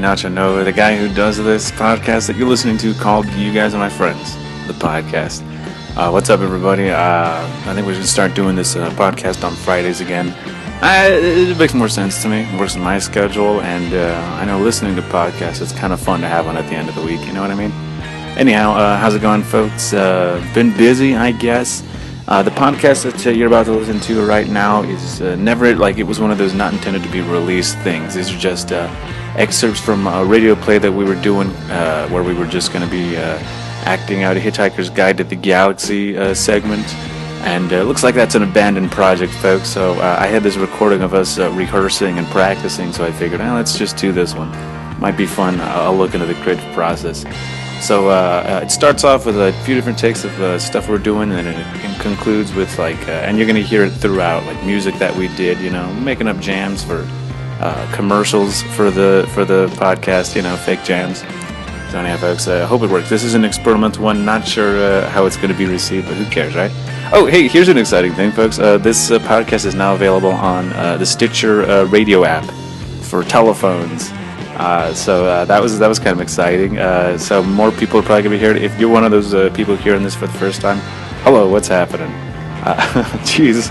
Nacho Nova, the guy who does this podcast that you're listening to called You Guys Are My Friends, the podcast. Uh, what's up, everybody? Uh, I think we should start doing this uh, podcast on Fridays again. Uh, it makes more sense to me. It works in my schedule, and uh, I know listening to podcasts is kind of fun to have one at the end of the week. You know what I mean? Anyhow, uh, how's it going, folks? Been busy, I guess. The podcast that you're about to listen to right now is never like it was one of those not intended to be released things. These are just excerpts from a radio play that we were doing, uh, where we were just going to be uh, acting out a Hitchhiker's Guide to the Galaxy uh, segment. And uh, it looks like that's an abandoned project, folks. So uh, I had this recording of us uh, rehearsing and practicing, so I figured, eh, let's just do this one. Might be fun. I'll look into the creative process. So uh, uh, it starts off with a few different takes of uh, stuff we're doing, and it, concludes with like, uh, and you're gonna hear it throughout, like music that we did, you know, making up jams for uh, commercials for the for the podcast, you know, fake jams. So anyhow, folks, I hope it works. This is an experimental one. Not sure uh, how it's going to be received, but who cares, right? Oh, hey, here's an exciting thing, folks. Uh, this uh, podcast is now available on uh, the Stitcher uh, radio app for telephones. Uh, so uh, that was that was kind of exciting. Uh, so more people are probably gonna be here. If you're one of those uh, people hearing this for the first time, hello, what's happening? Uh, Jeez,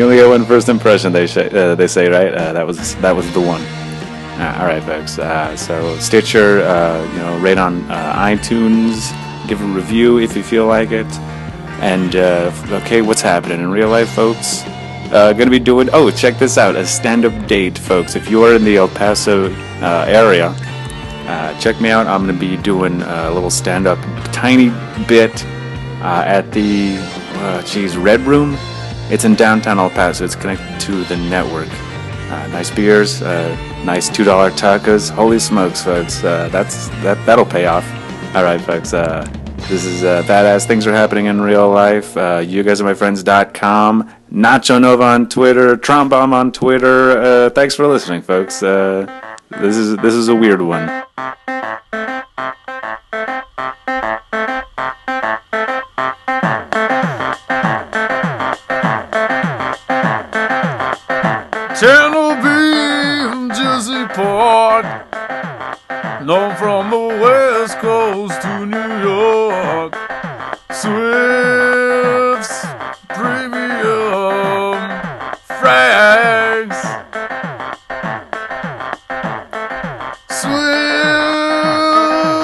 you only get one first impression. They say, uh, they say right. Uh, that was that was the one. Uh, all right, folks. Uh, so Stitcher, uh, you know, rate on uh, iTunes, give a review if you feel like it. And okay, what's happening in real life, folks? Gonna be doing. Oh, check this out! A stand-up date, folks. If you are in the El Paso area, check me out. I'm gonna be doing a little stand-up, tiny bit at the, uh, Red Room. It's in downtown El Paso. It's connected to the network. Uh, nice beers, uh, nice two dollar tacos. Holy smokes, folks! Uh, that's that that'll pay off. All right, folks. Uh, this is uh, badass. Things are happening in real life. Uh, you guys are my friends.com. Nacho Nova on Twitter. Traumbaum on Twitter. Thanks for listening, folks. This is this is a weird one.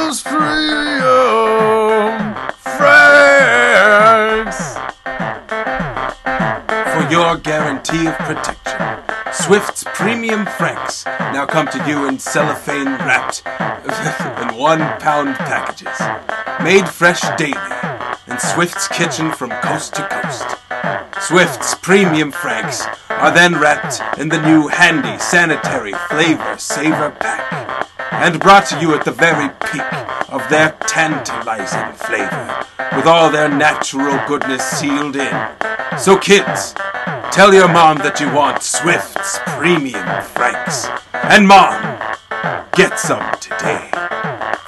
Swift's Premium Franks. For your guarantee of protection, Swift's Premium Franks now come to you in cellophane wrapped in one pound packages. Made fresh daily in Swift's kitchen from coast to coast. Swift's Premium Franks are then wrapped in the new handy sanitary flavor saver pack and brought to you at the very peak of their tantalizing flavor with all their natural goodness sealed in. So kids, tell your mom that you want Swift's Premium Franks. And mom, get some today.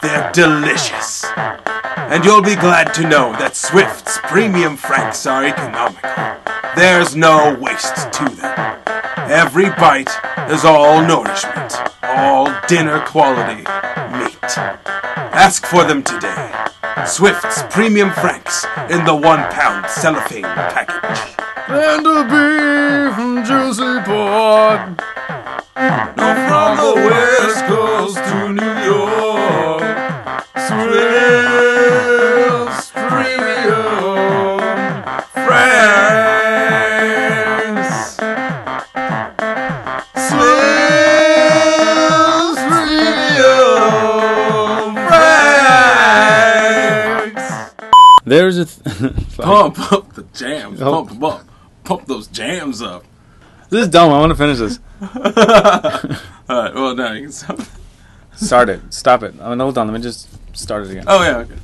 They're delicious. And you'll be glad to know that Swift's Premium Franks are economical. There's no waste to them. Every bite is all nourishment, all dinner quality meat. Ask for them today. Swift's Premium Franks in the one pound cellophane package. And a beef from Jersey Port. No, from the West Coast to New York. Swiss There's a. Th- Pump up the jams. Oh. Pump them up. Pump those jams up. this is dumb. I want to finish this. All right. Well, now you can stop. Start it. Stop it. I mean, hold on. Let me just start it again. Oh yeah. Okay.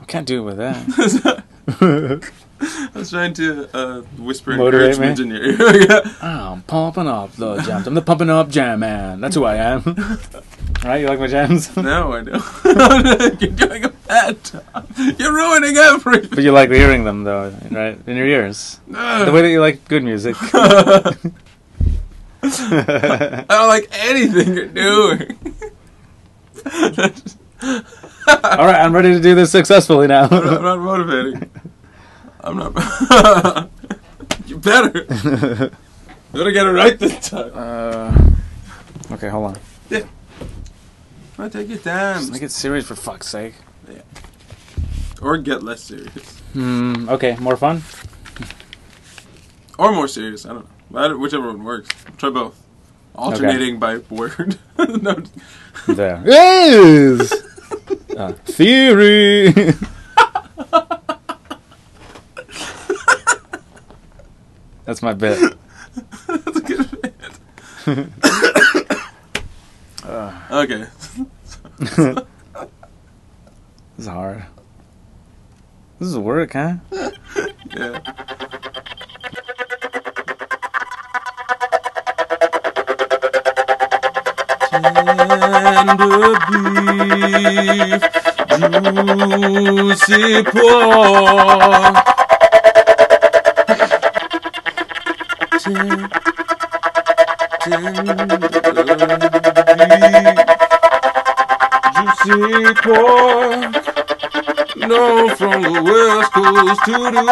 I can't do it with that. I was trying to uh, whisper Motivate encouragement me? in your ear. yeah. I'm pumping up the jams. I'm the pumping up jam man. That's who I am. Right? You like my jams? No, I don't. You're doing a bad job. You're ruining everything. but you like hearing them, though, right? In your ears. The way that you like good music. I don't like anything you're doing. All right, I'm ready to do this successfully now. I'm not motivating. I'm not. you better. better get it right this time. Uh, okay, hold on. I take your time. Make it serious for fuck's sake. Yeah. Or get less serious. Hmm. Okay, more fun. Or more serious. I don't know. Whichever one works. Try both. Alternating by word. no, There is a theory. That's my bit. that's a good bit. okay. This is hard. This is work, huh? Yeah. Tender beef, juicy pork. Juicy pork. No, from the west coast to New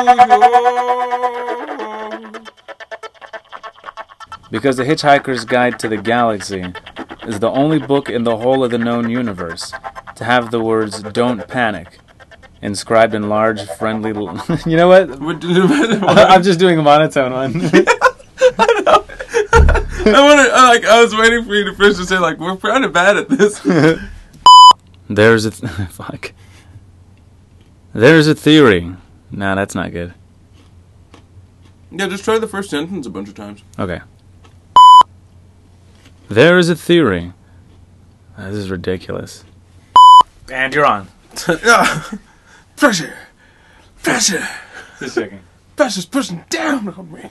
York. Because The Hitchhiker's Guide to the Galaxy is the only book in the whole of the known universe to have the words "Don't panic" inscribed in large, friendly. L- you know what? I'm just doing a monotone one. I wanted, I, like, I was waiting for you to finish to say, like, we're kind of bad at this. There's a th- fuck. There's a theory. Nah, that's not good. yeah, just try the first sentence a bunch of times. Okay. There is a theory. This is ridiculous. And you're on. yeah. Pressure. Pressure. Just checking. Pressure's pushing down on me.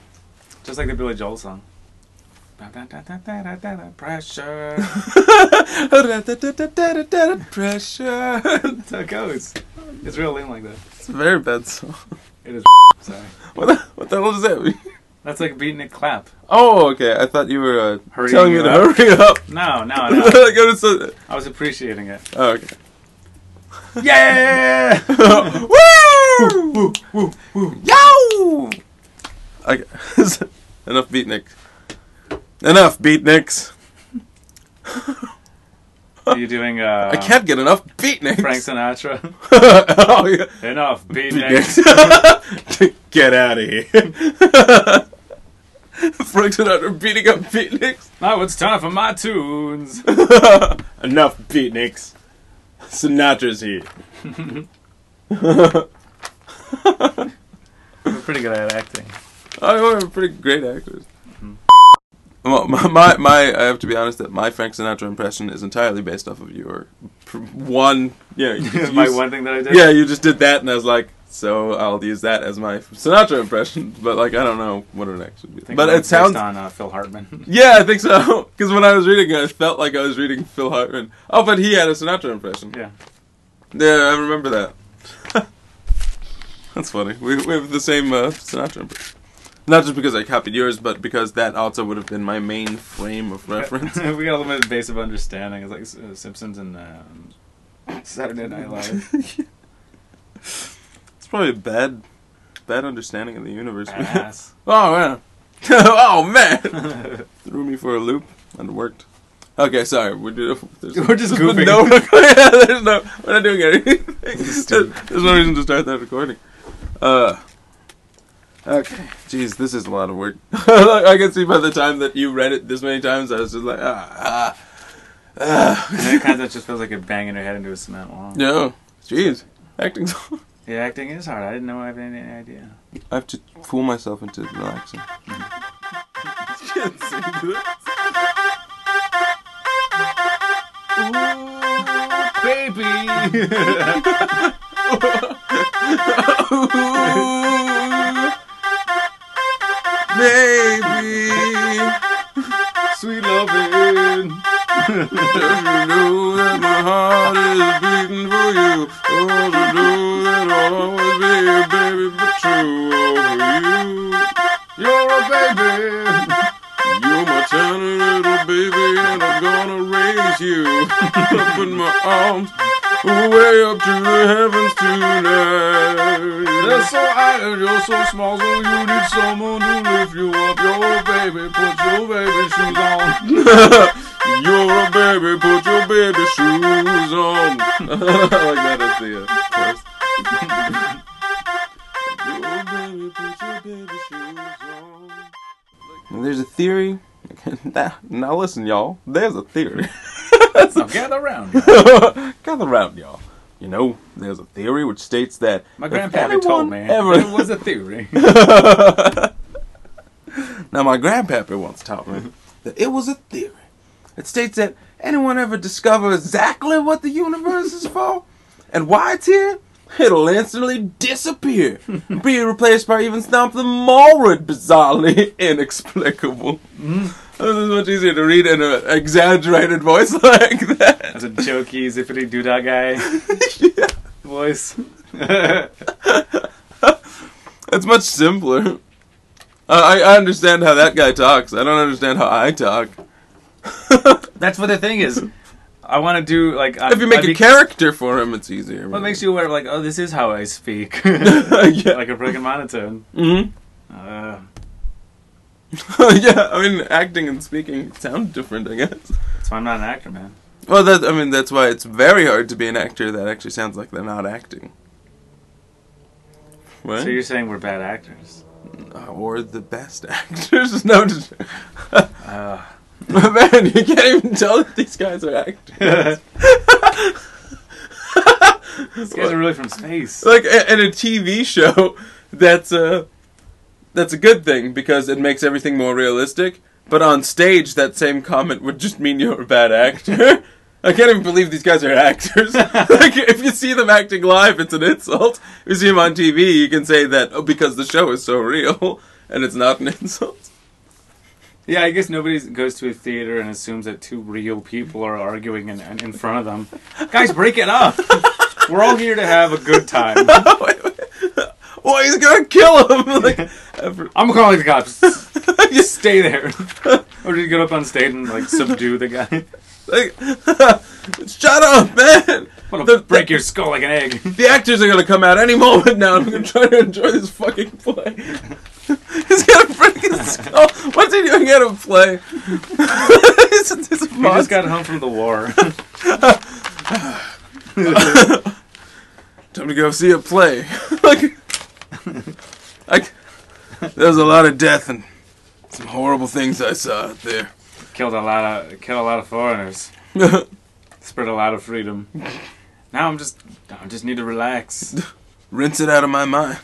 Just like the Billy Joel song. Pressure. Pressure. That's how it goes. It's real lame like that. It's a very bad song. It is. Sorry. What the, what the hell does that mean? That's like beating it clap. Oh, okay. I thought you were uh, telling me to up. hurry up. No, no, no. I was appreciating it. oh, okay. Yeah! woo! Woo! Woo! Woo! Yow! Okay. Enough beatniks. Enough beatniks. Are you doing uh, I can't get enough beatniks. Frank Sinatra? oh, yeah. Enough, beatniks. Beatniks. get out of here. Frank Sinatra beating up beatniks. now it's time for my tunes. Enough beatniks. Sinatra's here. We're pretty good at acting. I we're pretty great actors. Well, my, my, my, I have to be honest that my Frank Sinatra impression is entirely based off of your one, yeah, you, my one thing that I did? yeah, you just did that, and I was like, so I'll use that as my Sinatra impression, but like I don't know what an it actually be. But it sounds, based on uh, Phil Hartman. yeah, I think so, because when I was reading it, I felt like I was reading Phil Hartman. Oh, but he had a Sinatra impression. yeah. Yeah, I remember that. That's funny. We, we have the same uh, Sinatra impression. Not just because I copied yours, but because that also would have been my main frame of reference. we got a limited base of understanding. It's like uh, Simpsons and um, Saturday Night Live. it's probably a bad, bad understanding of the universe. Ass. oh man, oh man, threw me for a loop and it worked. Okay, sorry. We're, do, there's, We're just goofing. No, yeah, there's no. We're not doing anything. There's no reason to start that recording. Uh. Okay. Jeez, this is a lot of work. I can see by the time that you read it this many times, I was just like, ah, ah, ah. And then it kind of just feels like you're banging your head into a cement wall. No. Jeez. Acting's. Yeah, acting is hard. I didn't know I had any idea. I have to fool myself into relaxing. Can't sing this. Baby, Sweet loving. you know that my heart is beating for you. Oh, to know that I'll always be a baby, but true for you. You're a baby. You're my tiny little baby, and I'm gonna raise you up in my arms, way up to the heavens tonight. They're so high and you're so small, so you need someone to lift you up. Your baby, put your baby shoes on. You're a baby, put your baby shoes on. I like that as the uh, chorus. Your baby, put your baby shoes on. There's a theory. now, now listen, y'all. There's a theory. Now gather around. Gather round, y'all. You know, there's a theory which states that My if grandpa told me anyone it was a theory. Now, my grandpappy once taught me that it was a theory. It states that anyone ever discover exactly what the universe is for and why it's here, it'll instantly disappear be replaced by even something more bizarrely inexplicable. This is much easier to read in an exaggerated voice like that. That's a jokey, zippity doodah guy voice. It's much simpler. Uh, I, I understand how that guy talks. I don't understand how I talk. That's what the thing is. I want to do like If you make a character for him, it's easier. What makes you aware of like, oh, this is how I speak, yeah. like a freaking monotone. hmm Uh, yeah, I mean, acting and speaking sound different, I guess. that's why I'm not an actor, man. Well, that I mean, that's why it's very hard to be an actor that actually sounds like they're not acting. What? So you're saying we're bad actors? Or the best actors? no, just, Uh, man, you can't even tell that these guys are actors. these guys are really from space. like in a TV show, that's a that's a good thing because it makes everything more realistic. But on stage, that same comment would just mean you're a bad actor. I can't even believe these guys are actors. like, if you see them acting live, it's an insult. If you see them on TV, you can say that oh, because the show is so real, and it's not an insult. Yeah, I guess nobody goes to a theater and assumes that two real people are arguing in, in front of them. Guys, break it up. We're all here to have a good time. wait, wait. Oh, he's gonna kill him! like, I'm calling the cops. Just stay there. Or just get up on stage and like subdue the guy. like, shut up, man! I want The- break your skull like an egg. The actors are gonna come out any moment now. I'm gonna try to enjoy this fucking play. He's gonna break his skull. Oh, what's he doing at a play? it's, it's a We just got home from the war. Time to go see a play. like, like, there's a lot of death and some horrible things I saw out there. killed a lot of killed a lot of foreigners. Spread a lot of freedom. Now I'm just I just need to relax. Rinse it out of my mind.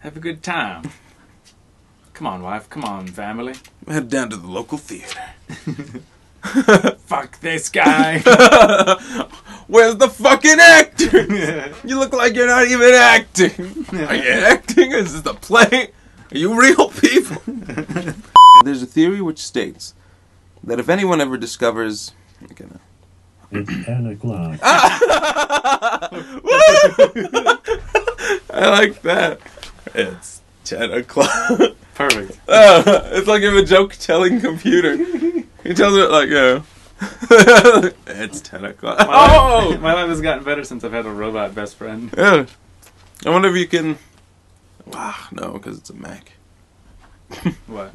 Have a good time. Come on, wife. Come on, family. Head down to the local theater. Fuck this guy. Where's the fucking actor? You look like you're not even acting. Are you acting? Is this a play? Are you real people? There's a theory which states that if anyone ever discovers. Okay, no. It's 10 o'clock. I like that. It's 10 o'clock. Perfect. Uh, it's like if a joke telling computer. He tells it like, yeah. it's 10 o'clock. My, Oh! life, my life has gotten better since I've had a robot best friend. Yeah. I wonder if you can. Wow, no, because it's a Mac. What?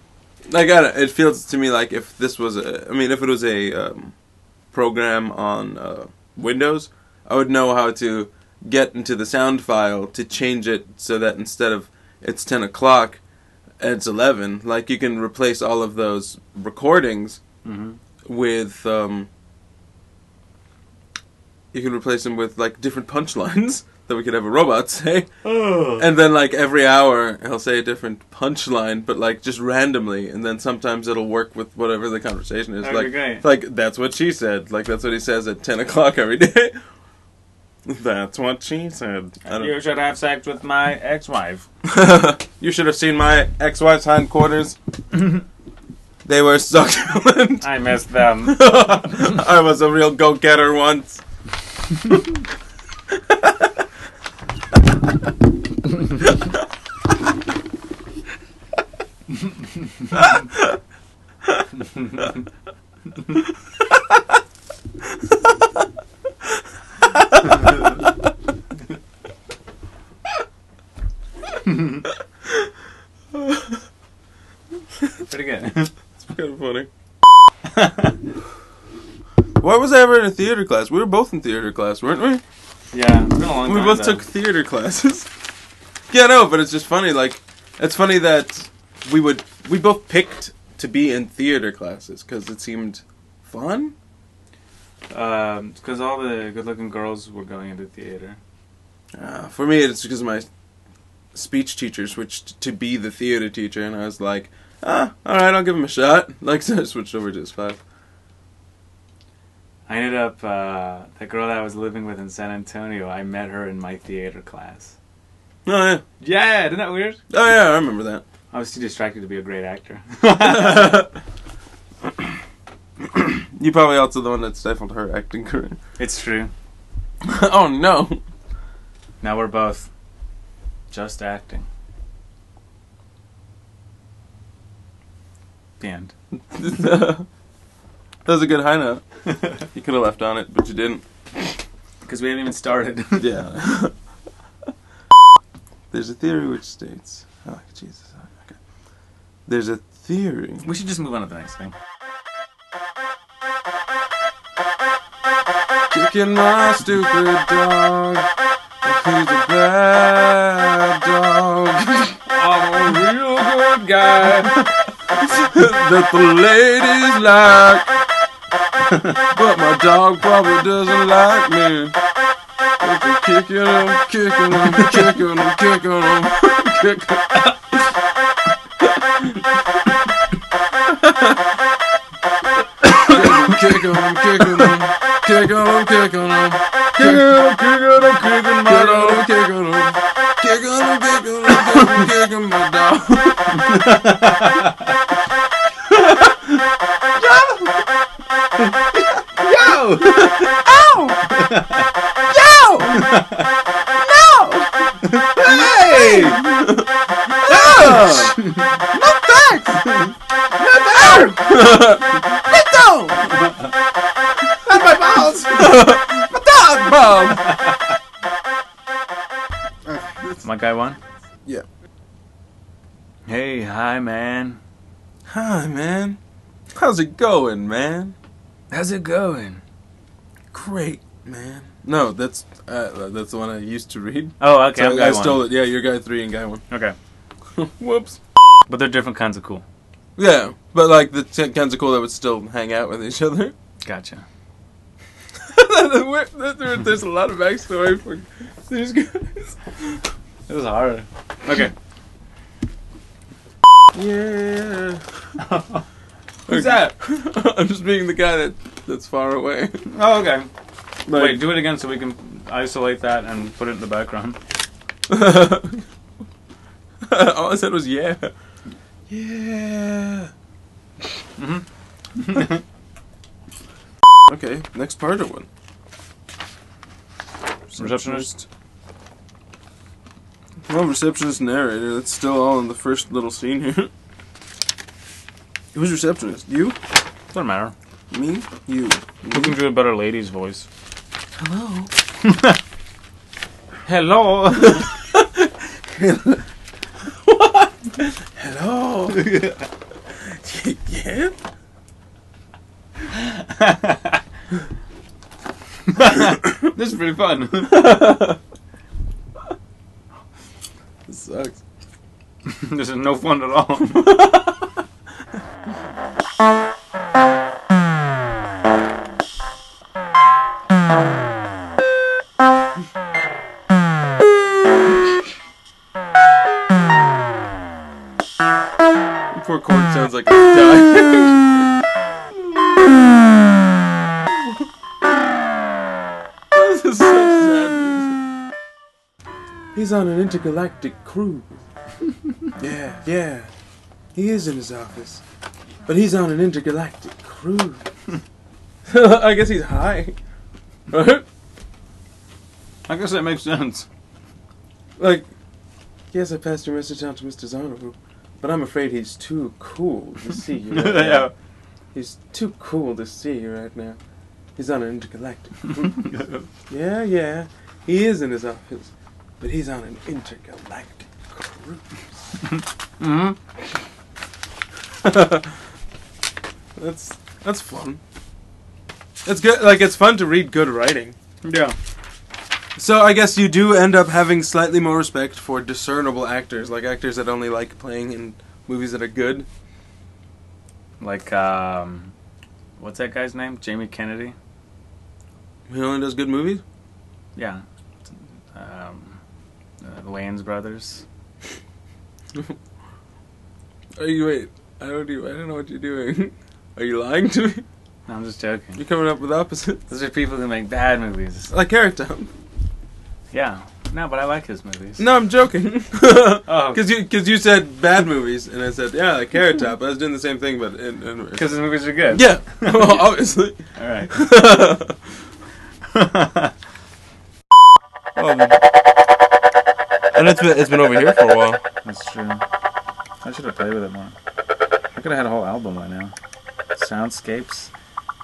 I got it. It feels to me like if this was a, I mean, if it was a um, program on uh, Windows, I would know how to get into the sound file to change it so that instead of it's ten o'clock, it's eleven. Like you can replace all of those recordings hmm with, um, you can replace them with like different punchlines that we could have a robot say. And then like every hour he'll say a different punchline, but like just randomly, and then sometimes it'll work with whatever the conversation is. That'd like like that's what she said. Like that's what he says at ten o'clock every day. that's what she said. You should have sex with my ex-wife. You should have seen my ex-wife's hindquarters. they were succulent. I miss them. I was a real go-getter once. Pretty good. It's kind of funny. Why was I ever in a theater class? We were both in theater class, weren't we? Yeah, it's been a long We time, both though. took theater classes. yeah, no, but it's just funny. Like, it's funny that we would we both picked to be in theater classes because it seemed fun. because all the good-looking girls were going into theater. Uh, for me, it's because my speech teacher switched to be the theater teacher, and I was like, ah, all right, I'll give him a shot. Like, so I switched over to his five. I ended up uh, the girl that I was living with in San Antonio. I met her in my theater class. Oh yeah, Yeah, isn't that weird? oh yeah, I remember that. I was too distracted to be a great actor. you probably also the one that stifled her acting career. it's true. oh no. Now we're both just acting. End. that was a good high note. You could have left on it, but you didn't. Because we haven't even started. Yeah. There's a theory which states. Oh, Jesus. Okay. There's a theory. we should just move on to the next thing. Kicking my stupid dog. He's a bad dog. I'm a real good guy. That the ladies like. but my dog probably doesn't like me. If you're kicking him, kicking him, kicking him, kicking him, kicking Kicking him, kicking him, kicking him, kicking him, kicking him, kicking him, kicking my dog, kicking him, kicking him, kicking him, kicking, kicking my balls! my dog. My guy won? Yeah. Hey, hi, man. Hi, man. How's it going, man? How's it going? Great, man. No, that's uh, that's the one I used to read. Oh, okay, So I'm guy I one. stole it. Yeah, you're guy three and guy one. Okay. Whoops. But they're different kinds of cool. Yeah, but like the t- kinds of cool that would still hang out with each other. Gotcha. There's a lot of backstory for these guys. It was hard. Okay. Yeah. Who's that? I'm just being the guy that that's far away. Oh, okay. Like, Wait, do it again so we can isolate that and put it in the background. All I said was yeah. Yeah. Mm-hmm. okay, next part of one. Receptionist. Well, receptionist narrator. That's still all in the first little scene here. Who's receptionist? You? Doesn't matter. Me? You? We can do a better lady's voice. Hello. Hello. What? Hello. yeah. this is pretty fun. This sucks. this is no fun at all. He's on an intergalactic cruise. yeah, yeah. He is in his office. But he's on an intergalactic cruise. I guess he's high. Right? I guess that makes sense. Like, yes, I passed your message on to Mr. Zarniwoop, but I'm afraid he's too cool to see you. right now." He's too cool to see you right now. He's on an intergalactic yeah, yeah. He is in his office, but he's on an intergalactic cruise. Mm-hmm. That's that's fun. It's good. Like it's fun to read good writing. Yeah. So I guess you do end up having slightly more respect for discernible actors, like actors that only like playing in movies that are good. Like, um, what's that guy's name? Jamie Kennedy. He only does good movies. Yeah. Um, the Wayans brothers. Are you wait? I don't. Even, I don't know what you're doing. Are you lying to me? No, I'm just joking. You're coming up with opposites. Those are people who make bad movies. Like Carrot Top. Yeah. No, but I like his movies. No, I'm joking. Oh. Because you because you said bad movies, and I said yeah, like Carrot Top. I was doing the same thing, but Because his movies are good. yeah, well, obviously. All right. It's been it's been over here for a while. That's true. I should have played with it more. I could have had a whole album by now. Soundscapes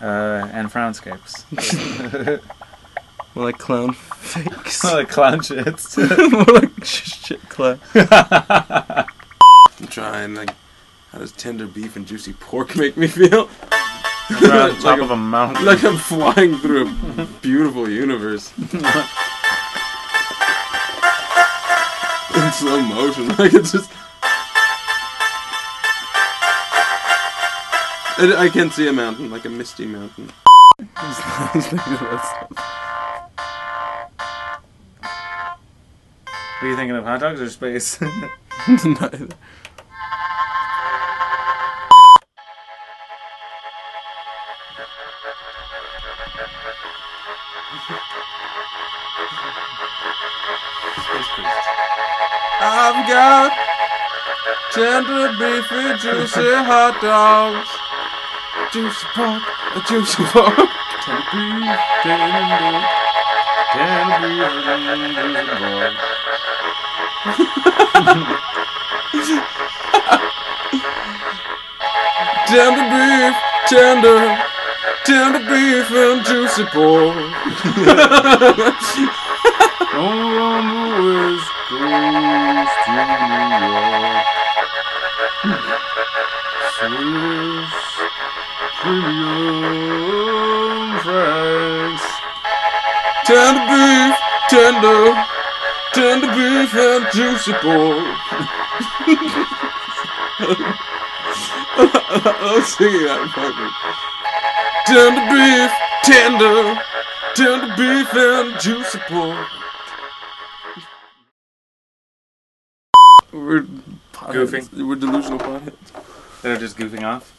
uh, and frownscapes. More like clown fakes. like clown shits. More like shit clown. I'm trying like, how does tender beef and juicy pork make me feel? We're on top Like of a mountain. Like I'm flying through a beautiful universe. In slow motion, like it's just. I, I can see a mountain, like a misty mountain. What are you thinking of, hot dogs or space? Neither. I've tender beefy juicy hot dogs, juicy pork, a juicy pork. Tender beef, tender, tender beef, tender boy. Tender beef, tender, tender beef and juicy pork. All on the west coast to York. Swift's premium franks. Tender beef, tender, tender beef and juicy pork. I was singing that fucking. Tender beef, tender, tender beef and juicy pork. Goofing. We're delusional potheads. They're just goofing off.